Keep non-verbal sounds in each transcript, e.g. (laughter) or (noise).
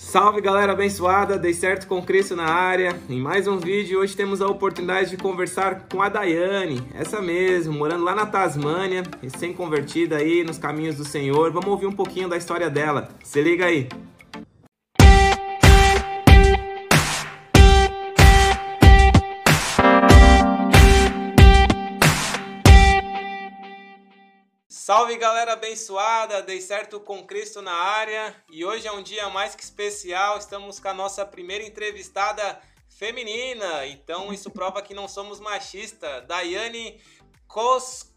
Salve galera abençoada, dei certo com Cristo na área. Em mais um vídeo, hoje temos a oportunidade de conversar com a Daiane, essa mesmo, morando lá na Tasmânia, recém-convertida aí nos caminhos do Senhor. Vamos ouvir um pouquinho da história dela. Se liga aí. Salve galera abençoada, dei certo com Cristo na área e hoje é um dia mais que especial. Estamos com a nossa primeira entrevistada feminina, então isso (laughs) prova que não somos machistas. Daiane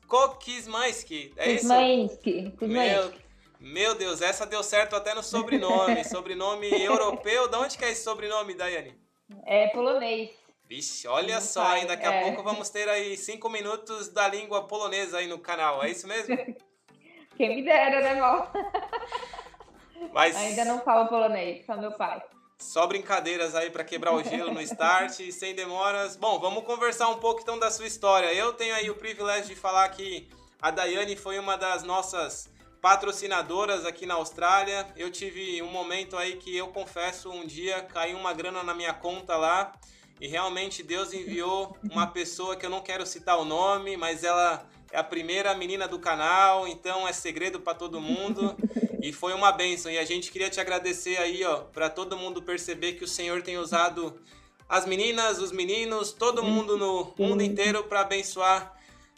Kokismansky, é isso? Kuzmansky. Meu, meu Deus, essa deu certo até no sobrenome, (laughs) sobrenome europeu. De onde que é esse sobrenome, Daiane? É polonês. Vixe, olha Não só, Daqui a é. pouco vamos ter aí cinco minutos da língua polonesa aí no canal, é isso mesmo? (laughs) Quem me dera, né, mal? (laughs) Mas Ainda não falo polonês, só meu pai. só brincadeiras aí para quebrar o gelo no start, sem demoras. Bom, vamos conversar um pouco então da sua história. Eu tenho aí o privilégio de falar que a Daiane foi uma das nossas patrocinadoras aqui na Austrália. Eu tive um momento aí que eu confesso, um dia caiu uma grana na minha conta lá e realmente Deus enviou uma pessoa que eu não quero citar o nome, mas ela é a primeira menina do canal, então é segredo para todo mundo. E foi uma bênção. E a gente queria te agradecer aí, ó, para todo mundo perceber que o Senhor tem usado as meninas, os meninos, todo mundo no mundo inteiro para abençoar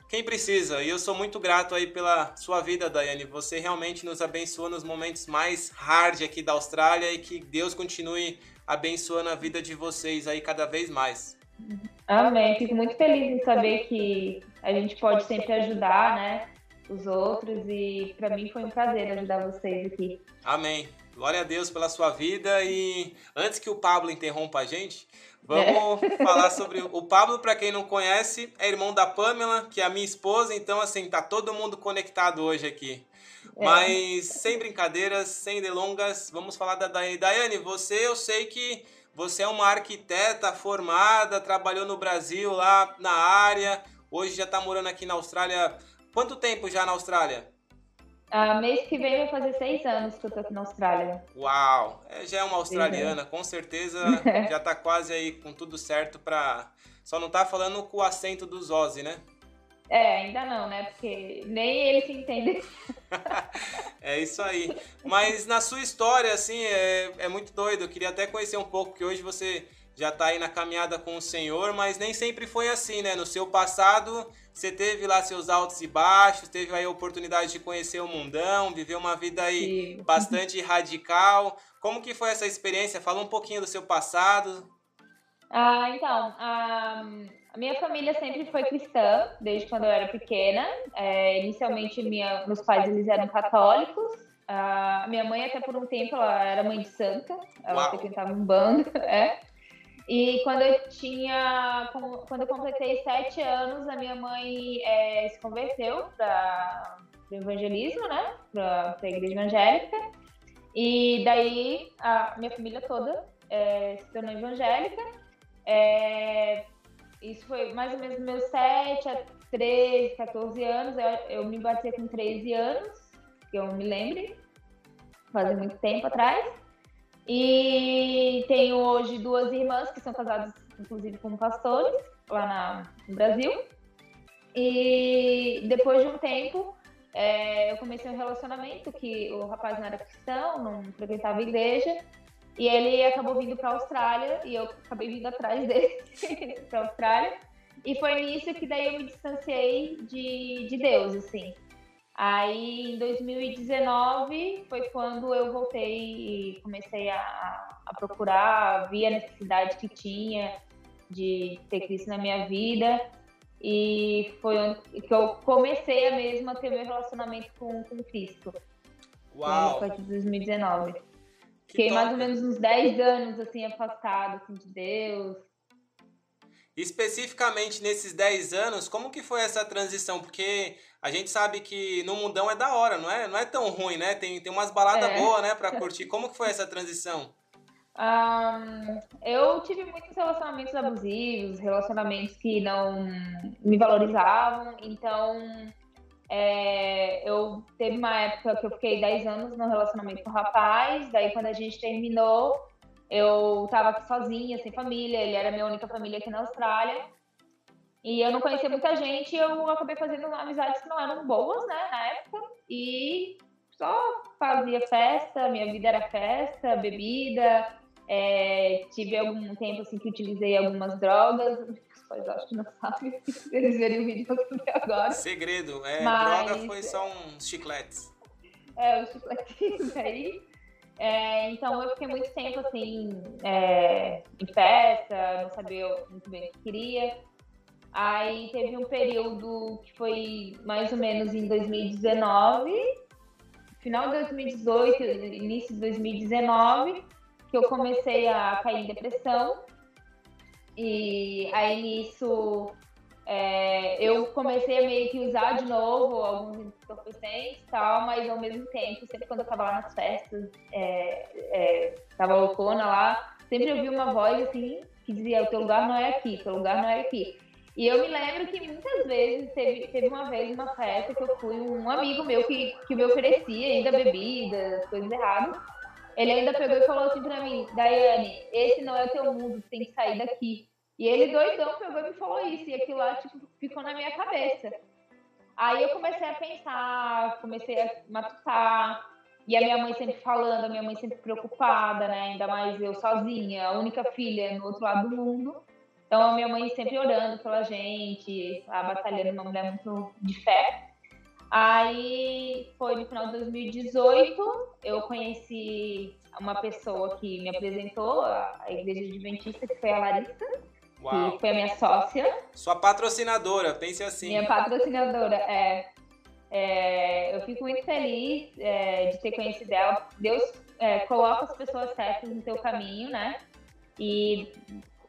quem precisa. E eu sou muito grato aí pela sua vida, Daiane. Você realmente nos abençoou nos momentos mais hard aqui da Austrália e que Deus continue abençoando a vida de vocês aí cada vez mais. Amém. Fico muito feliz em saber que a gente pode sempre ajudar, né? Os outros. E pra mim foi um prazer ajudar vocês aqui. Amém. Glória a Deus pela sua vida e antes que o Pablo interrompa a gente, vamos (laughs) falar sobre o Pablo, para quem não conhece, é irmão da Pamela, que é a minha esposa, então assim, tá todo mundo conectado hoje aqui. É. Mas sem brincadeiras, sem delongas, vamos falar da Daiane. Daiane, você, eu sei que você é uma arquiteta formada, trabalhou no Brasil lá na área, hoje já está morando aqui na Austrália. Quanto tempo já na Austrália? Ah, mês que vem vai fazer seis anos que eu tô aqui na Austrália. Uau! É, já é uma australiana, com certeza (laughs) já tá quase aí com tudo certo pra. Só não tá falando com o acento dos Ozzy, né? É, ainda não, né? Porque nem ele se entende. (laughs) É isso aí. Mas na sua história, assim, é, é muito doido. Eu queria até conhecer um pouco, que hoje você já tá aí na caminhada com o Senhor, mas nem sempre foi assim, né? No seu passado, você teve lá seus altos e baixos, teve aí a oportunidade de conhecer o mundão, viver uma vida aí Sim. bastante (laughs) radical. Como que foi essa experiência? Fala um pouquinho do seu passado. Ah, então, a, a minha família sempre foi cristã, desde quando eu era pequena. É, inicialmente, minha, meus pais eles eram católicos. A minha mãe, até por um tempo, ela era mãe de santa. Ela frequentava um bando, (laughs) é. E quando eu tinha, quando eu completei sete anos, a minha mãe é, se converteu para o evangelismo, né? Para a igreja evangélica. E daí a minha família toda é, se tornou evangélica. É, isso foi mais ou menos meus 7 a 13, 14 anos. Eu, eu me batei com 13 anos, que eu me lembre, faz muito tempo atrás. E tenho hoje duas irmãs que são casadas, inclusive, com pastores, lá na, no Brasil. E depois de um tempo, é, eu comecei um relacionamento que o rapaz não era cristão, não frequentava igreja. E ele acabou vindo para a Austrália e eu acabei vindo atrás dele (laughs) para a Austrália. E foi nisso que daí eu me distanciei de, de Deus, assim. Aí em 2019 foi quando eu voltei e comecei a, a procurar, vi a necessidade que tinha de ter Cristo na minha vida. E foi onde que eu comecei a mesmo a ter meu relacionamento com, com Cristo. Foi Uau! partir de 2019. Que Fiquei mais ou menos uns 10 anos assim, afastado assim, de Deus. Especificamente nesses 10 anos, como que foi essa transição? Porque a gente sabe que no mundão é da hora, não é, não é tão ruim, né? Tem, tem umas baladas É. boas, né, pra curtir. Como que foi essa transição? Ahn, eu tive muitos relacionamentos abusivos, relacionamentos que não me valorizavam, então é, eu teve uma época que eu fiquei 10 anos no relacionamento com o rapaz, daí quando a gente terminou, eu tava sozinha, sem família, ele era minha única família aqui na Austrália. E eu não conhecia muita gente, eu acabei fazendo amizades que não eram boas, né, na época. E só fazia festa, minha vida era festa, bebida. É, tive algum tempo assim que utilizei algumas drogas. Pais acho que não sabem. (laughs) Eles verem o vídeo eu agora. Segredo, é, Mas... droga foi só uns chicletes. É, os chicletes (laughs) aí. É, então eu fiquei muito tempo assim, é, em festa, não sabia muito bem o que queria. Aí teve um período que foi mais ou menos em 2019, final de 2018, início de 2019, que eu comecei a cair em depressão. E aí nisso é, eu comecei a meio que usar de novo alguns entorpecentes e tal, mas ao mesmo tempo, sempre quando eu tava lá nas festas, é, é, tava loucona lá, sempre eu vi uma voz assim que dizia: o teu lugar não é aqui, teu lugar não é aqui. E eu me lembro que muitas vezes, teve, teve uma vez uma festa que eu fui, um amigo meu que, que me oferecia ainda bebidas, coisas erradas. Ele ainda pegou e falou assim pra mim, Daiane, esse não é o teu mundo, tem que sair daqui. E ele doidão pegou e me falou isso, e aquilo lá tipo, ficou na minha cabeça. Aí eu comecei a pensar, comecei a matutar, e a minha mãe sempre falando, a minha mãe sempre preocupada, né? Ainda mais eu sozinha, a única filha no outro lado do mundo. Então, a minha mãe sempre orando pela gente, a batalhando, uma mulher muito de fé. Aí, foi no final de 2018, eu conheci uma pessoa que me apresentou, a Igreja Adventista, que foi a Larissa, Uau. que foi a minha sócia. Sua patrocinadora, pense assim. Minha patrocinadora, é. é eu fico muito feliz é, de ter conhecido ela. Deus é, coloca as pessoas certas no teu caminho, né? E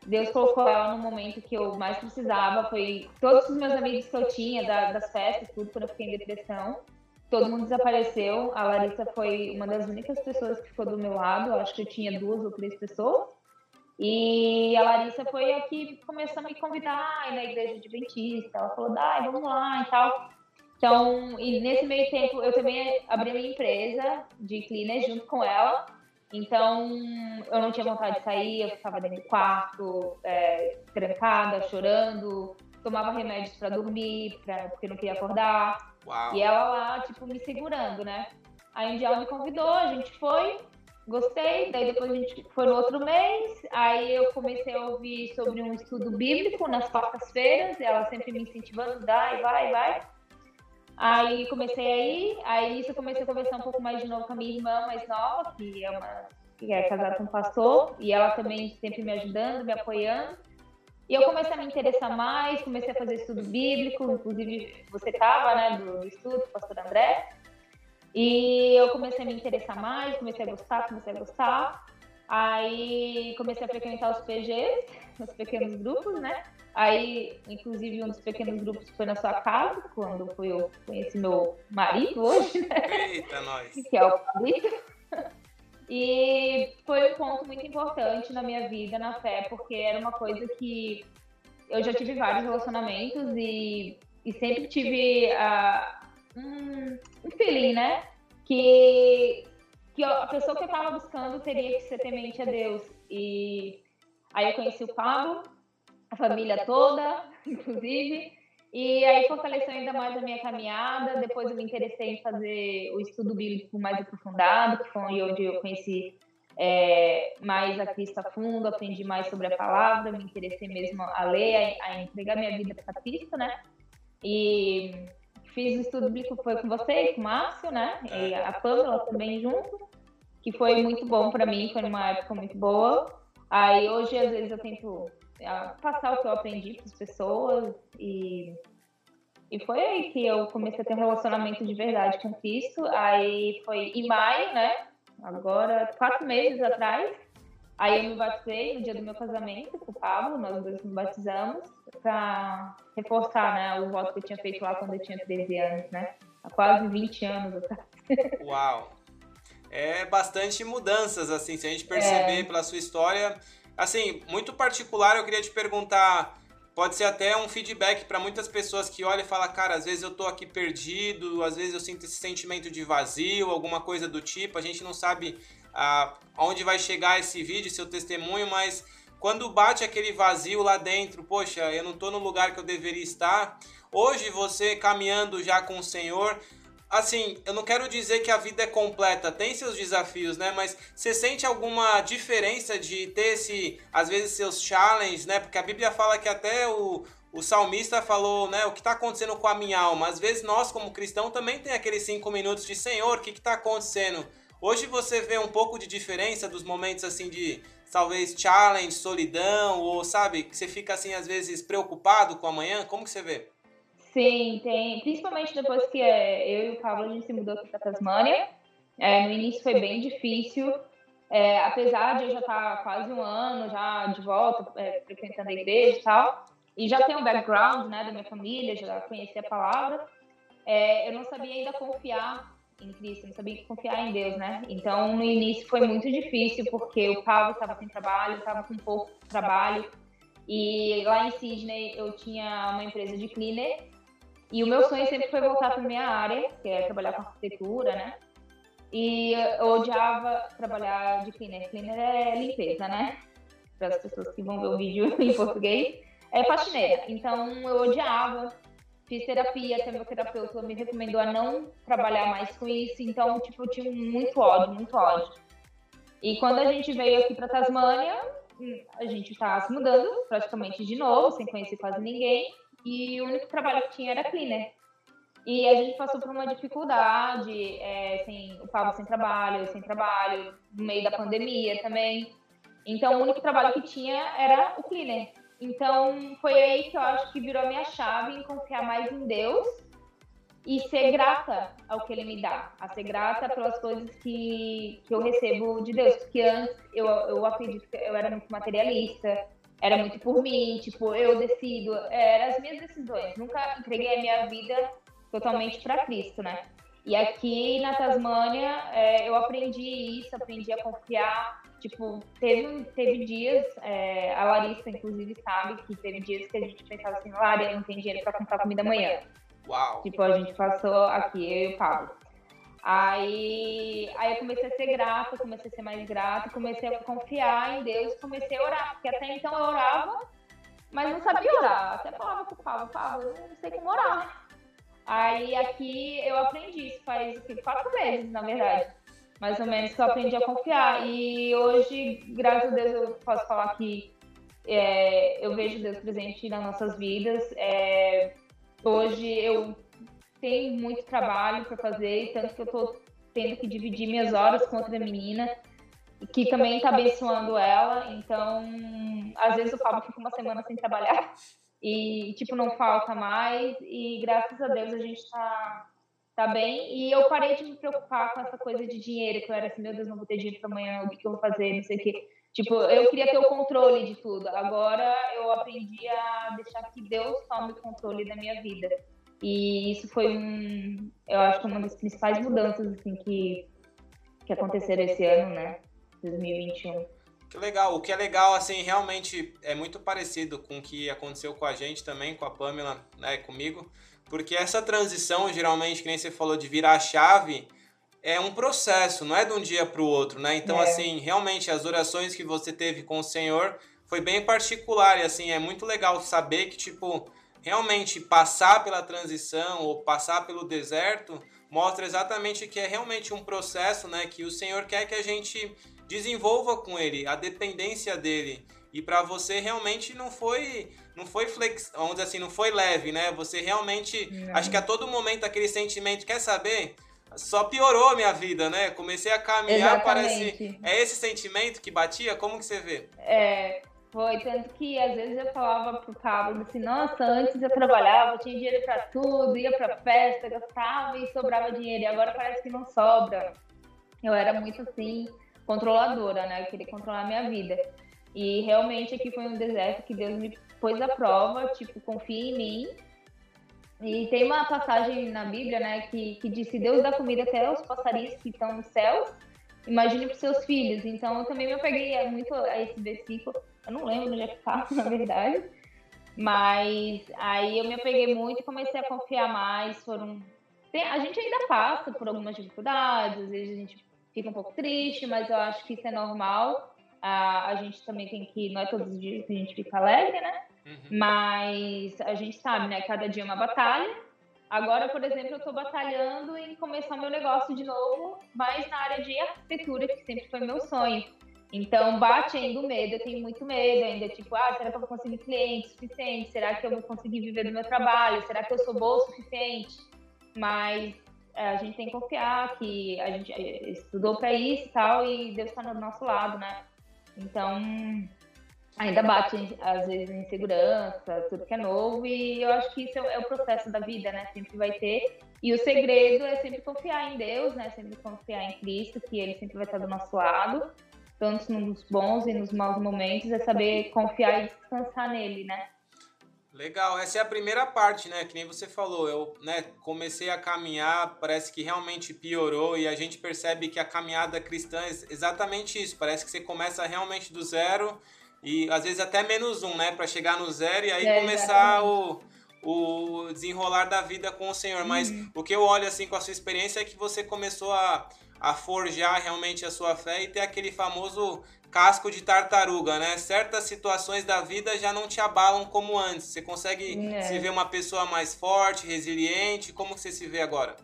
Deus colocou ela no momento que eu mais precisava. Foi todos os meus amigos que eu tinha, da, das festas, tudo, quando eu fiquei em depressão. Todo mundo desapareceu. A Larissa foi uma das únicas pessoas que ficou do meu lado. Eu acho que eu tinha duas ou três pessoas. E a Larissa foi a que começou a me convidar na igreja adventista. Ela falou, Dai, vamos lá e tal. Então, e nesse meio tempo, eu também abri minha empresa de cleaner junto com ela. Então, eu não tinha vontade de sair, eu ficava dentro do quarto, é, trancada, chorando, tomava remédios para dormir, pra, porque não queria acordar. Uau. E ela lá, tipo, me segurando, né? Aí um dia ela me convidou, a gente foi, gostei, daí depois a gente foi no outro mês, aí eu comecei a ouvir sobre um estudo bíblico nas quartas-feiras, ela sempre me incentivando, vai, vai, vai. Aí comecei a ir, aí isso eu comecei a conversar um pouco mais de novo com a minha irmã mais nova, que é uma que é casada com pastor, e ela também sempre me ajudando, me apoiando. E eu comecei a me interessar mais, comecei a fazer estudo bíblico, inclusive você estava, né, do, do estudo, pastor André. E eu comecei a me interessar mais, comecei a gostar, comecei a gostar. Aí comecei a frequentar os PGs, os pequenos grupos, né? Aí, inclusive, um dos pequenos grupos foi na sua casa, quando fui eu conheci meu marido hoje, né? Eita, nós! Que é o Pablito. E foi um ponto muito importante na minha vida, na fé, porque era uma coisa que eu já tive vários relacionamentos e, e sempre tive um, um feeling, né? Que, que a pessoa que eu estava buscando teria que ser temente a Deus. E aí eu conheci o Pablo, a família toda, inclusive. E aí fortaleceu ainda mais a minha caminhada. Depois eu me interessei em fazer o estudo bíblico mais aprofundado, que foi onde eu conheci é, mais a Cristo a fundo, aprendi mais sobre a palavra, me interessei mesmo a ler, a, a entregar minha vida para Cristo, né? E fiz o estudo bíblico foi com você, com o Márcio, né? E a Pamela também junto, que foi muito bom para mim, foi uma época muito boa. Aí hoje, às vezes, eu tento passar o que eu aprendi para as pessoas e e foi aí que eu comecei a ter um relacionamento de verdade com Cristo. Aí foi em maio, né? Agora, quatro meses atrás. Aí eu me batizei no dia do meu casamento com o Pablo, nós dois nos batizamos, para reforçar né, o voto que eu tinha feito lá quando eu tinha 13 anos, né? Há quase 20 anos atrás. (laughs) Uau! É bastante mudanças, assim, se a gente perceber é. pela sua história, Assim, muito particular, eu queria te perguntar pode ser até um feedback para muitas pessoas que olham e falam, cara, às vezes eu tô aqui perdido, às vezes eu sinto esse sentimento de vazio, alguma coisa do tipo. A gente não sabe ah, aonde vai chegar esse vídeo, seu testemunho, mas quando bate aquele vazio lá dentro, poxa, eu não tô no lugar que eu deveria estar. Hoje você caminhando já com o Senhor, assim, eu não quero dizer que a vida é completa, tem seus desafios, né? Mas você sente alguma diferença de ter esse, às vezes, seus challenges, né? Porque a Bíblia fala que até o, o salmista falou, né? O que está acontecendo com a minha alma? Às vezes nós, como cristão, também tem aqueles cinco minutos de Senhor, o que está acontecendo? Hoje você vê um pouco de diferença dos momentos assim de talvez challenge, solidão, ou sabe, que você fica assim às vezes preocupado com amanhã? Como que você vê? Sim, tem. Principalmente depois que é, eu e o Pablo a gente se mudou aqui para Tasmânia. É, no início foi bem difícil. É, apesar de eu já estar quase um ano já de volta, é, frequentando a igreja e tal, e já tenho um background né, da minha família, já conhecia a palavra, é, eu não sabia ainda confiar em Cristo, não sabia confiar em Deus, né? Então, no início foi muito difícil, porque o Pablo estava sem trabalho, estava com pouco trabalho, e lá em Sydney eu tinha uma empresa de cleaner, e o meu sonho sempre foi voltar para minha área, que é trabalhar com arquitetura, né? E eu odiava trabalhar de cleaner. Cleaner é limpeza, né? Para as pessoas que vão ver o vídeo (laughs) em português. É faxineira. Então eu odiava. Fiz terapia, até meu terapeuta me recomendou a não trabalhar mais com isso. Então, tipo, eu tinha muito ódio, muito ódio. E quando a gente veio aqui para Tasmânia, a gente está se mudando praticamente de novo, sem conhecer quase ninguém e o único trabalho que tinha era cleaner. E a gente passou por uma dificuldade, é, sem, o Pablo sem trabalho, sem trabalho, no meio da pandemia também. Então, o único trabalho que tinha era o cleaner. Então, foi aí que eu acho que virou a minha chave em confiar mais em Deus e ser grata ao que Ele me dá. A ser grata pelas coisas que, que eu recebo de Deus. Porque antes eu, eu acredito que eu era muito materialista, era muito por mim, tipo, eu decido, eram as minhas decisões. Nunca entreguei a minha vida totalmente para Cristo, né? E aqui na Tasmânia é, eu aprendi isso, aprendi a confiar. Tipo, teve, teve dias, é, a Larissa, inclusive, sabe que teve dias que a gente pensava assim, Lara, não tem dinheiro para comprar comida amanhã. Uau! Tipo, a gente passou aqui, eu e o Pablo. Aí, aí eu comecei a ser grata, comecei a ser mais grata, comecei a confiar em Deus, comecei a orar, porque até então eu orava, mas não sabia orar. Até falava pro Pablo, Pablo, eu não sei como orar. Aí aqui eu aprendi isso faz quatro meses, na verdade. Mais ou menos que eu aprendi a confiar. E hoje, graças a Deus, eu posso falar que é, eu vejo Deus presente nas nossas vidas. É, hoje eu tem muito trabalho para fazer, tanto que eu estou tendo que dividir minhas horas com outra menina, que também está abençoando ela. Então, às vezes o Pablo fica uma semana sem trabalhar e, tipo, não falta mais. E graças a Deus a gente está tá bem. E eu parei de me preocupar com essa coisa de dinheiro, que eu era assim, meu Deus, não vou ter dinheiro para amanhã, o que, eu vou fazer, não sei o quê. Tipo, eu queria ter o controle de tudo. Agora eu aprendi a deixar que Deus tome o controle da minha vida. E isso foi um, eu acho que uma das principais mudanças assim que que aconteceram esse ano, né? 2021. Que legal. O que é legal, assim, realmente é muito parecido com o que aconteceu com a gente também, com a Pamela, né, comigo. Porque essa transição, geralmente, que nem você falou de virar a chave, é um processo, não é de um dia para o outro, né? Então, é. assim, realmente, as orações que você teve com o Senhor foi bem particular. E, assim, é muito legal saber que, tipo, realmente passar pela transição ou passar pelo deserto mostra exatamente que é realmente um processo, né, que o Senhor quer que a gente desenvolva com ele, a dependência dele. E para você realmente não foi, não foi flex, vamos dizer assim, não foi leve, né? Você realmente, não. acho que a todo momento aquele sentimento, quer saber? Só piorou a minha vida, né? Comecei a caminhar, Exatamente. parece. É esse sentimento que batia? Como que você vê? É, foi, tanto que às vezes eu falava pro Pablo assim, nossa, antes eu trabalhava, tinha dinheiro pra tudo, ia pra festa, gastava e sobrava dinheiro, e agora parece que não sobra. Eu era muito assim, controladora, né? Eu queria controlar a minha vida. E realmente aqui foi um deserto que Deus me pôs à prova, tipo, confia em mim. E tem uma passagem na Bíblia, né, que, que diz: se Deus dá comida até aos passarinhos que estão nos céus, imagine para seus filhos. Então eu também me apeguei muito a esse versículo eu não lembro onde é que tá, (laughs) na verdade. Mas aí eu me apeguei muito e comecei a confiar mais. Foram. A gente ainda passa por algumas dificuldades, às vezes a gente fica um pouco triste, mas eu acho que isso é normal. A, a gente também tem que. Não é todos os dias que a gente fica alegre, né? Uhum. Mas a gente sabe, né? Cada dia é uma batalha. Agora, por exemplo, eu estou batalhando em começar meu negócio de novo, mais na área de arquitetura, que sempre foi meu sonho. Então, bate ainda o medo, eu tenho muito medo ainda, tipo, ah, será que eu vou conseguir cliente suficiente? Será que eu vou conseguir viver do meu trabalho? Será que eu sou boa o suficiente? Mas é, a gente tem que confiar que a gente é, estudou para isso e tal, e Deus está no nosso lado, né? Então, ainda bate, às vezes, insegurança, tudo que é novo, e eu acho que isso é, é o processo da vida, né? Sempre vai ter. E o segredo é sempre confiar em Deus, né? Sempre confiar em Cristo, que Ele sempre vai estar do nosso lado, tanto nos bons e nos maus momentos, é saber confiar e descansar nele, né? Legal, essa é a primeira parte, né? Que nem você falou, eu né, comecei a caminhar, parece que realmente piorou e a gente percebe que a caminhada cristã é exatamente isso. Parece que você começa realmente do zero e às vezes até menos um, né? Para chegar no zero e aí é, começar o, o desenrolar da vida com o Senhor. Mas uhum. o que eu olho assim com a sua experiência é que você começou a, a forjar realmente a sua fé e ter aquele famoso casco de tartaruga, né? Certas situações da vida já não te abalam como antes. Você consegue é. se ver uma pessoa mais forte, resiliente? Como você se vê agora?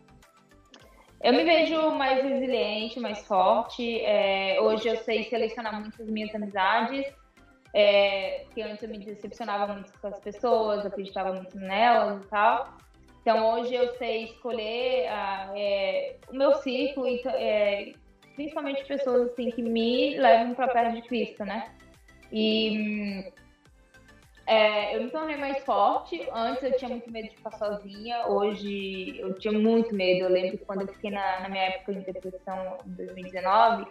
Eu me vejo mais resiliente, mais forte. É, hoje eu sei selecionar muitas minhas amizades. É, que antes eu me decepcionava muito com as pessoas, acreditava muito nelas e tal. Então hoje eu sei escolher ah, é, o meu ciclo e é, principalmente pessoas assim que me levam para perto de Cristo, né? E é, eu me tornei mais forte. Antes eu tinha muito medo de ficar sozinha. Hoje eu tinha muito medo. Eu lembro que quando eu fiquei na, na minha época de depressão em 2019,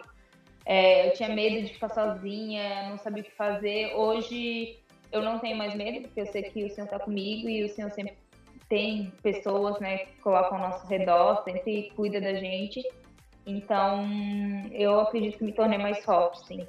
é, eu tinha medo de ficar sozinha, não sabia o que fazer. Hoje eu não tenho mais medo, porque eu sei que o Senhor está comigo e o Senhor sempre tem pessoas né, que colocam ao nosso redor, sempre cuida da gente. Então, eu acredito que me tornei mais forte, sim.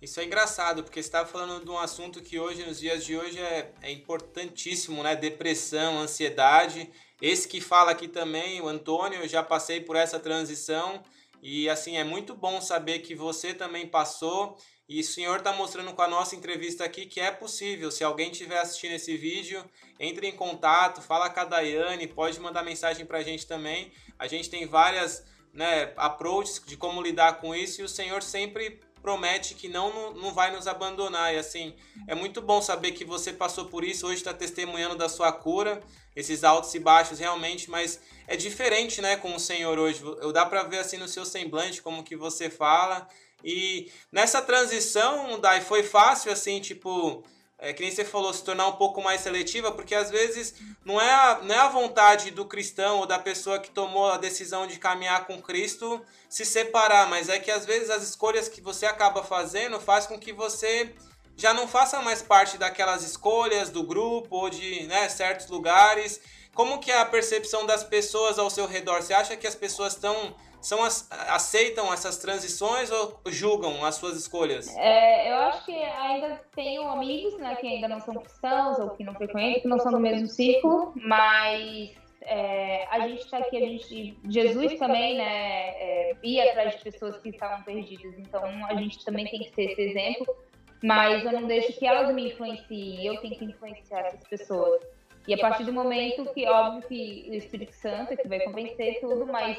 Isso é engraçado, porque você estava falando de um assunto que hoje, nos dias de hoje, é, é importantíssimo, né? Depressão, ansiedade. Esse que fala aqui também, o Antônio, eu já passei por essa transição. E assim, é muito bom saber que você também passou. E o senhor está mostrando com a nossa entrevista aqui que é possível. Se alguém estiver assistindo esse vídeo, entre em contato, fala com a Daiane, pode mandar mensagem para a gente também. A gente tem várias né, approaches de como lidar com isso e o Senhor sempre promete que não, não vai nos abandonar. E assim, é muito bom saber que você passou por isso, hoje está testemunhando da sua cura, esses altos e baixos realmente, mas é diferente, né, com o Senhor hoje. Eu dá para ver assim no seu semblante como que você fala. E nessa transição, Dai, foi fácil assim, tipo, é, que nem você falou, se tornar um pouco mais seletiva, porque às vezes não é, a, não é a vontade do cristão ou da pessoa que tomou a decisão de caminhar com Cristo se separar, mas é que às vezes as escolhas que você acaba fazendo faz com que você já não faça mais parte daquelas escolhas do grupo ou de né, certos lugares. Como que é a percepção das pessoas ao seu redor? Você acha que as pessoas estão são aceitam essas transições ou julgam as suas escolhas? É, eu acho que ainda tenho amigos né, que ainda não são cristãos ou que não frequentam, que não são do mesmo círculo, mas é, a gente está aqui, a gente, Jesus também, né, é, ia atrás de pessoas que estavam perdidas, então a gente também tem que ser esse exemplo, mas eu não deixo que elas me influenciem, eu tenho que influenciar essas pessoas. E a partir do momento que, óbvio que o Espírito Santo é que vai convencer tudo, mas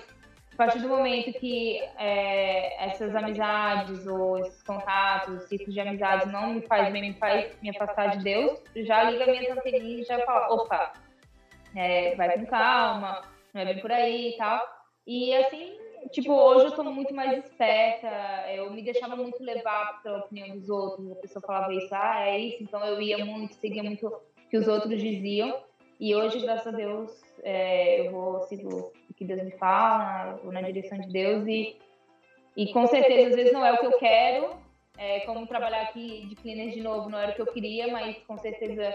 a partir do momento que é, essas amizades ou esses contatos, esses tipos de amizades não me faz bem, me faz me afastar de Deus, já liga minhas anteninhas e já fala, opa, é, vai com calma, não é bem por aí e tal. E assim, tipo, hoje eu tô muito mais esperta, eu me deixava muito levar pela opinião dos outros, a pessoa falava isso, ah, é isso, então eu ia muito, seguia muito o que os outros diziam. E hoje, graças a Deus, é, eu vou seguir o que Deus me fala, vou na direção de Deus e, e com certeza, às vezes não é o que eu quero, é, como trabalhar aqui de cleaner de novo não era o que eu queria, mas com certeza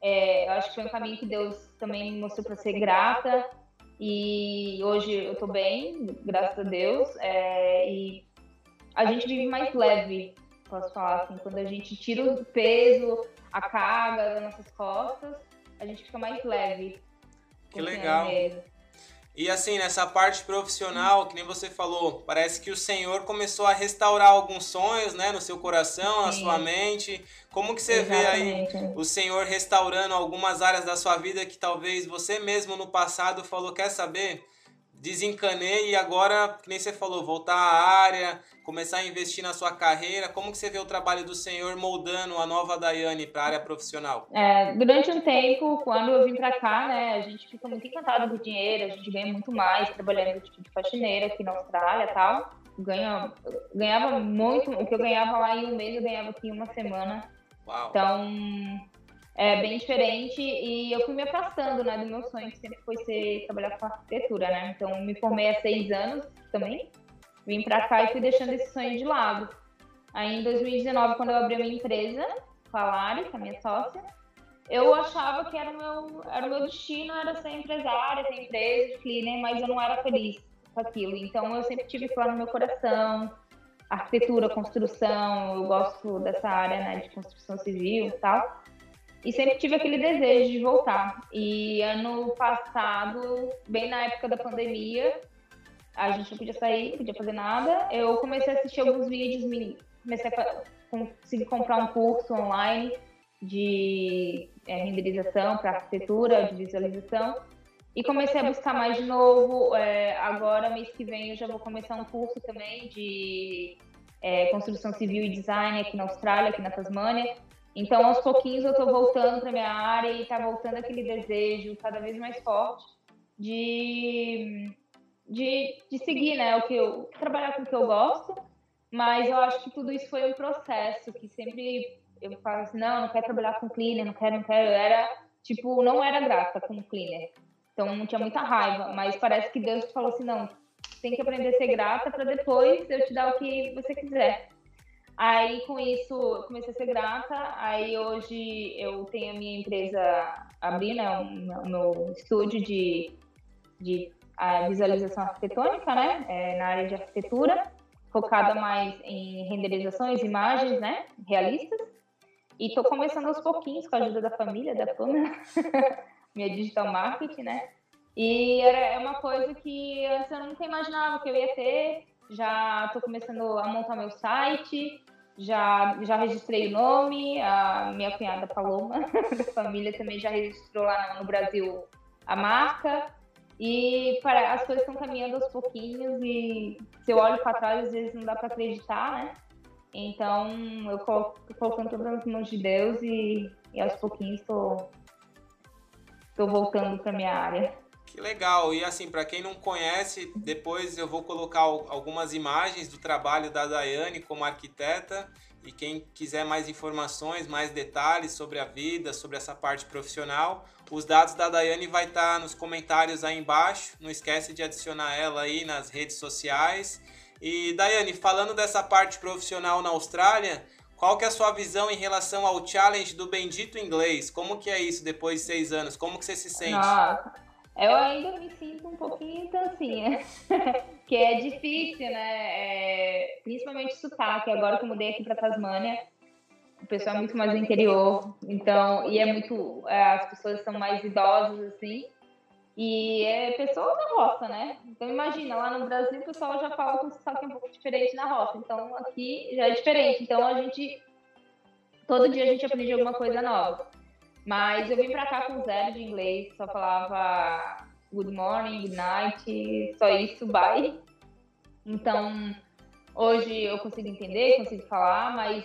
é, eu acho que foi um caminho que Deus também me mostrou para ser grata e hoje eu estou bem, graças a Deus, é, e a gente vive mais leve posso falar assim, quando a gente tira o peso, a carga das nossas costas, a gente fica mais leve. Que legal. E assim, nessa parte profissional, que nem você falou, parece que o Senhor começou a restaurar alguns sonhos, né, no seu coração, Sim. na sua mente. Como que você Exatamente. vê aí o Senhor restaurando algumas áreas da sua vida que talvez você mesmo no passado falou, quer saber? Desencanei e agora, que nem você falou, voltar à área, começar a investir na sua carreira. Como que você vê o trabalho do senhor moldando a nova Daiane para a área profissional? É, durante um tempo, quando eu vim para cá, né, a gente fica muito encantado com o dinheiro, a gente ganha muito mais trabalhando tipo de faxineira aqui na Austrália e tal. Ganha, ganhava muito, o que eu ganhava lá em um mês, eu ganhava aqui em uma semana. Uau. Então, é bem diferente e eu fui me afastando né, do meu sonho, que sempre foi ser trabalhar com arquitetura, né? Então, me formei há seis anos também, vim para cá e fui deixando esse sonho de lado. Aí, em 2019, quando eu abri a minha empresa, com a Lari, com a minha sócia, eu achava que era o meu, era o meu destino, era ser empresária, ter empresa, cleaner, mas eu não era feliz com aquilo. Então, eu sempre tive claro no meu coração, arquitetura, construção, eu gosto dessa área né, de construção civil e tal. E sempre tive aquele desejo de voltar. E ano passado, bem na época da pandemia, a gente não podia sair, não podia fazer nada. Eu comecei a assistir alguns vídeos, comecei a conseguir comprar um curso online de é, renderização para arquitetura, de visualização. E comecei a buscar mais de novo. É, agora, mês que vem, eu já vou começar um curso também de é, construção civil e design aqui na Austrália, aqui na Tasmânia. Então, aos pouquinhos, eu estou voltando para minha área e está voltando aquele desejo cada vez mais forte de, de, de seguir, né? O que eu trabalhar com o que eu gosto, mas eu acho que tudo isso foi um processo que sempre eu falo assim, não, não quero trabalhar com cleaner, não quero, não quero. Eu era, tipo, não era grata com cleaner. Então, não tinha muita raiva, mas parece que Deus falou assim, não, tem que aprender a ser grata para depois eu te dar o que você quiser. Aí com isso eu comecei a ser grata. Aí hoje eu tenho a minha empresa abri, né, o meu estúdio de, de visualização arquitetônica, né, é, na área de arquitetura, focada mais em renderizações, imagens, né, realistas. E estou começando aos pouquinhos com a ajuda da família, da Pamela, (laughs) minha digital marketing, né. E é uma coisa que antes eu nunca imaginava que eu ia ter. Já estou começando a montar meu site, já, já registrei o nome, a minha cunhada Paloma, (laughs) da família, também já registrou lá no Brasil a marca. E para, as coisas estão caminhando aos pouquinhos e se eu olho para trás, às vezes não dá para acreditar, né? Então, eu tô colocando todas nas mãos de Deus e, e aos pouquinhos estou voltando para minha área. Que legal! E assim, para quem não conhece, depois eu vou colocar algumas imagens do trabalho da Daiane como arquiteta. E quem quiser mais informações, mais detalhes sobre a vida, sobre essa parte profissional, os dados da Daiane vai estar tá nos comentários aí embaixo. Não esquece de adicionar ela aí nas redes sociais. E Daiane, falando dessa parte profissional na Austrália, qual que é a sua visão em relação ao challenge do bendito inglês? Como que é isso depois de seis anos? Como que você se sente? Eu ainda me sinto um pouquinho tancinha, (laughs) que é difícil, né? É, principalmente sotaque. Agora que eu mudei aqui para Tasmânia, o pessoal é muito mais do interior, então, e é muito. É, as pessoas são mais idosas, assim, e é pessoas da roça, né? Então, imagina, lá no Brasil o pessoal já fala com sotaque um pouco diferente na roça, então aqui já é diferente. Então, a gente. Todo dia a gente aprende alguma coisa nova. Mas eu vim pra cá com zero de inglês, só falava good morning, good night, só isso, bye. Então, hoje eu consigo entender, consigo falar, mas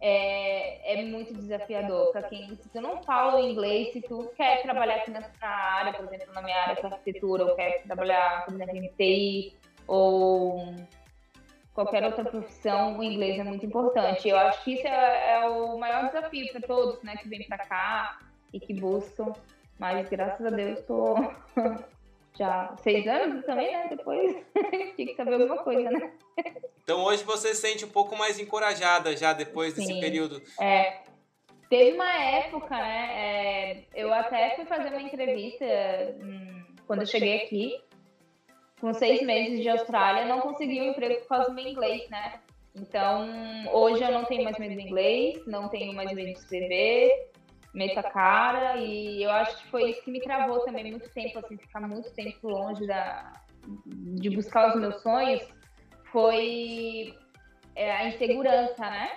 é, é muito desafiador para quem se tu não fala inglês, se tu quer trabalhar aqui na área, por exemplo, na minha área de arquitetura, ou quer trabalhar, por exemplo, em TI, ou qualquer outra profissão, o inglês é muito importante. Eu acho que isso é, é o maior desafio para todos, né, que vêm para cá e que buscam. Mas graças a Deus estou (laughs) já seis anos também, né? Depois (laughs) tinha que saber alguma coisa, né? Então hoje você se sente um pouco mais encorajada já depois desse Sim, período. É. Teve uma época, né? É, eu até fui fazer uma entrevista hum, quando eu cheguei aqui com seis meses de Austrália, não consegui um emprego por causa do meu inglês, né? Então, hoje eu não tenho mais medo do inglês, não tenho mais medo de escrever, meto a cara e eu acho que foi isso que me travou também muito tempo, assim, ficar muito tempo longe da, de buscar os meus sonhos, foi é, a insegurança, né?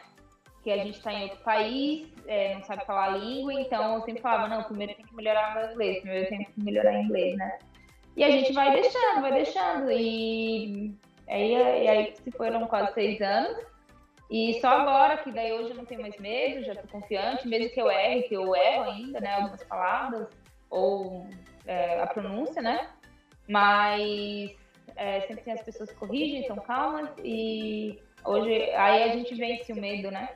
Que a gente está em outro país, é, não sabe falar a língua, então eu sempre falava, não, primeiro tem que melhorar meu inglês, primeiro tem que melhorar o inglês, né? E a gente vai deixando, vai deixando, e aí, e aí se foram quase seis anos, e só agora, que daí hoje eu não tenho mais medo, já tô confiante, mesmo que eu erre, que eu erro ainda, né, algumas palavras, ou é, a pronúncia, né? Mas é, sempre tem as pessoas que corrigem, são calmas, e hoje, aí a gente vence o medo, né?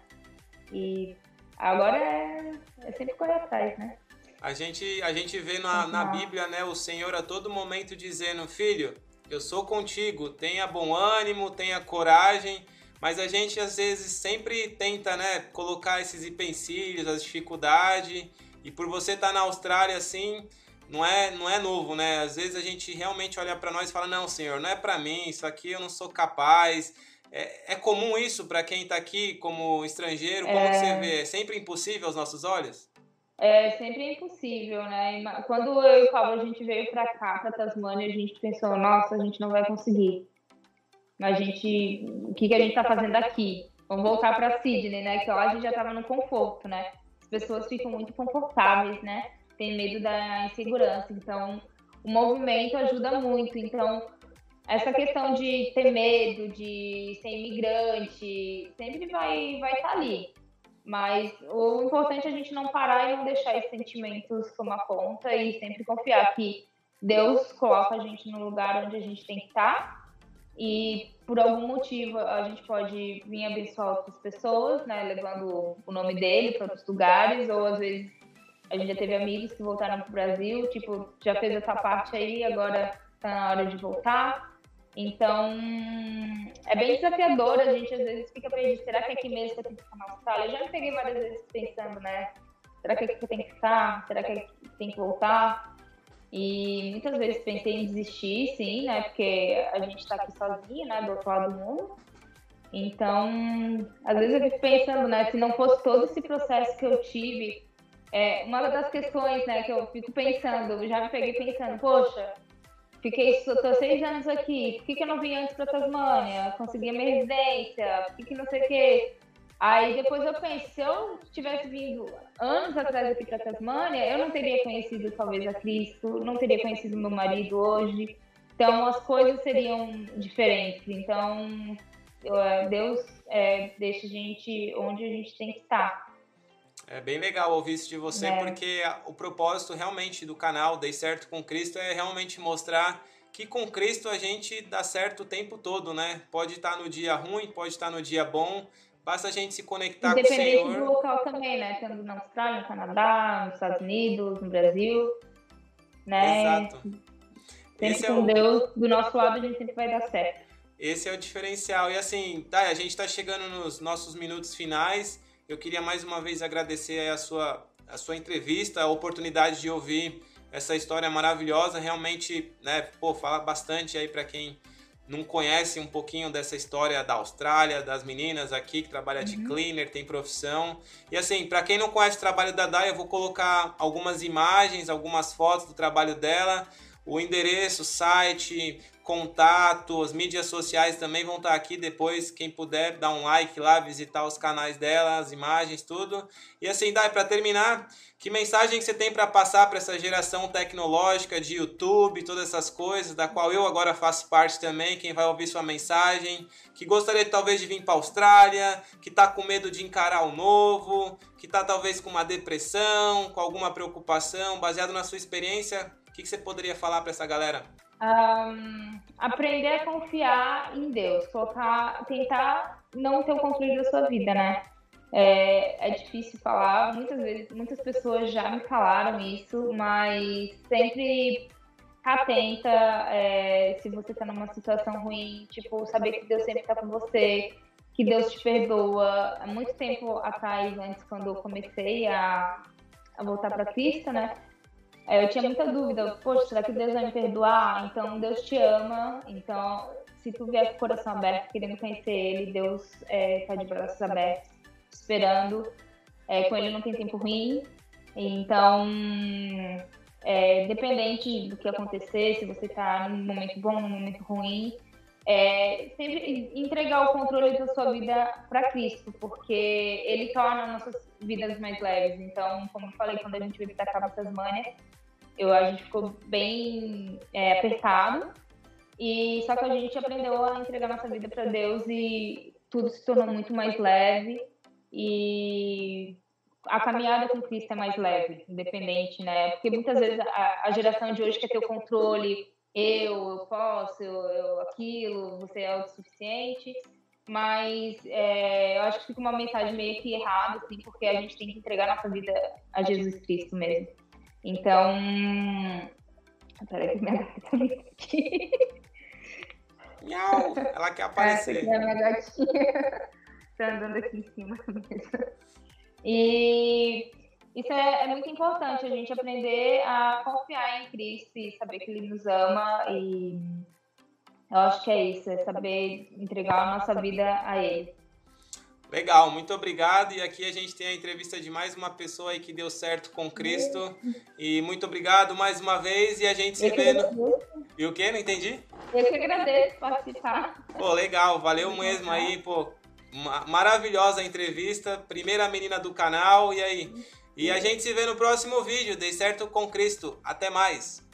E agora é, é sempre correr atrás, né? A gente, a gente vê na, na Bíblia, né, o Senhor a todo momento dizendo, filho, eu sou contigo, tenha bom ânimo, tenha coragem, mas a gente às vezes sempre tenta, né, colocar esses empecilhos, as dificuldades. E por você estar tá na Austrália assim, não é, não é novo, né? Às vezes a gente realmente olha para nós e fala: "Não, senhor, não é para mim, isso aqui eu não sou capaz". É, é comum isso para quem está aqui como estrangeiro? Como é... você vê? É sempre impossível aos nossos olhos? É sempre impossível, né? Quando eu e o Paulo a gente veio para cá, para Tasmânia, a gente pensou: "Nossa, a gente não vai conseguir" a gente, o que, que a gente está fazendo aqui? Vamos voltar para Sydney, né? Que lá a gente já estava no conforto, né? As pessoas ficam muito confortáveis, né? Tem medo da insegurança. Então, o movimento ajuda muito. Então, essa questão de ter medo, de ser imigrante, sempre vai vai estar tá ali. Mas o importante é a gente não parar e não deixar esses sentimentos tomar conta e sempre confiar que Deus coloca a gente no lugar onde a gente tem que estar tá e por algum motivo a gente pode vir abençoar outras pessoas, né, levando o nome dele para outros lugares, ou às vezes a gente já teve amigos que voltaram para o Brasil, tipo, já fez essa parte aí, agora está na hora de voltar. Então, é bem desafiador, a gente às vezes fica perdido, será que é aqui mesmo que eu tenho que ficar na Austrália? Eu já me peguei várias vezes pensando, né, será que é aqui que eu tenho que ficar? Será que é aqui que tem que voltar? E muitas vezes pensei em desistir, sim, né? Porque a gente está aqui sozinho, né? Do outro lado do mundo. Então, às vezes eu fico pensando, né? Se não fosse todo esse processo que eu tive, é, uma das questões, né? Que eu fico pensando, já me peguei pensando, poxa, fiquei tô seis anos aqui, por que, que eu não vim antes para Tasmânia? Consegui a minha residência, por que, que não sei o quê? Aí depois eu penso, se eu tivesse vindo anos atrás aqui para Tasmânia, eu não teria conhecido talvez a Cristo, não teria conhecido meu marido hoje. Então as coisas seriam diferentes. Então Deus é, deixa a gente onde a gente tem que estar. É bem legal ouvir isso de você, é. porque o propósito realmente do canal Dei Certo com Cristo é realmente mostrar que com Cristo a gente dá certo o tempo todo, né? Pode estar no dia ruim, pode estar no dia bom, Basta a gente se conectar com o Senhor. Independente do local também, né? Tendo na Austrália, no Canadá, nos Estados Unidos, no Brasil. Né? Exato. Sempre Esse com é o... Deus do nosso lado, a gente sempre vai dar certo. Esse é o diferencial. E assim, tá, a gente está chegando nos nossos minutos finais. Eu queria mais uma vez agradecer a sua, a sua entrevista, a oportunidade de ouvir essa história maravilhosa. Realmente, né, pô, fala bastante aí para quem não conhece um pouquinho dessa história da Austrália, das meninas aqui que trabalha de uhum. cleaner, tem profissão. E assim, para quem não conhece o trabalho da Dai, eu vou colocar algumas imagens, algumas fotos do trabalho dela, o endereço, site, contato, as mídias sociais também vão estar aqui depois. Quem puder, dar um like lá, visitar os canais dela, as imagens, tudo. E assim, Dai, para terminar, que mensagem você tem para passar para essa geração tecnológica de YouTube, todas essas coisas, da qual eu agora faço parte também, quem vai ouvir sua mensagem, que gostaria talvez de vir para a Austrália, que está com medo de encarar o novo, que está talvez com uma depressão, com alguma preocupação, baseado na sua experiência, que, que você poderia falar para essa galera? Um, aprender a confiar em Deus, colocar, tentar não ter o controle da sua vida, né? É, é difícil falar, muitas vezes, muitas pessoas já me falaram isso, mas sempre atenta é, se você tá numa situação ruim, tipo, saber que Deus sempre tá com você, que Deus te perdoa. Há muito tempo atrás, antes, quando eu comecei a, a voltar para Cristo, né? É, eu tinha muita dúvida, poxa, será que Deus vai me perdoar? Então Deus te ama, então se tu vier com o coração aberto, querendo conhecer Ele, Deus está é, de braços abertos, esperando. É, com Ele não tem tempo ruim. Então, é, dependente do que acontecer, se você está num momento bom, num momento ruim, é, sempre entregar o controle da sua vida para Cristo, porque Ele torna nossas vidas mais leves. Então, como eu falei, quando a gente veio para Cabo Tasmânia, eu, a gente ficou bem é, apertado, e só que a gente aprendeu a entregar nossa vida para Deus e tudo se tornou muito mais leve e a caminhada com Cristo é mais leve, independente, né? Porque muitas vezes a, a geração de hoje quer ter o controle, eu, eu posso, eu, eu aquilo, você é autossuficiente. Mas é, eu acho que fica uma mensagem meio que errada, assim, porque a gente tem que entregar nossa vida a Jesus Cristo mesmo. Então. Peraí, que minha gata tá aqui. Miau! Ela quer aparecer. É minha gatinha. tá andando aqui em cima mesmo. E isso é, é, muito importante, a gente aprender a confiar em Cristo e saber que Ele nos ama. E eu acho que é isso, é saber entregar a nossa vida a Ele. Legal, muito obrigado. E aqui a gente tem a entrevista de mais uma pessoa aí que deu certo com Cristo. E muito obrigado mais uma vez. E a gente se vê no. E o que? Não entendi? Eu que agradeço participar. Pô, legal, valeu mesmo aí, pô. Maravilhosa entrevista. Primeira menina do canal. E aí? E a gente se vê no próximo vídeo. Dei certo com Cristo. Até mais.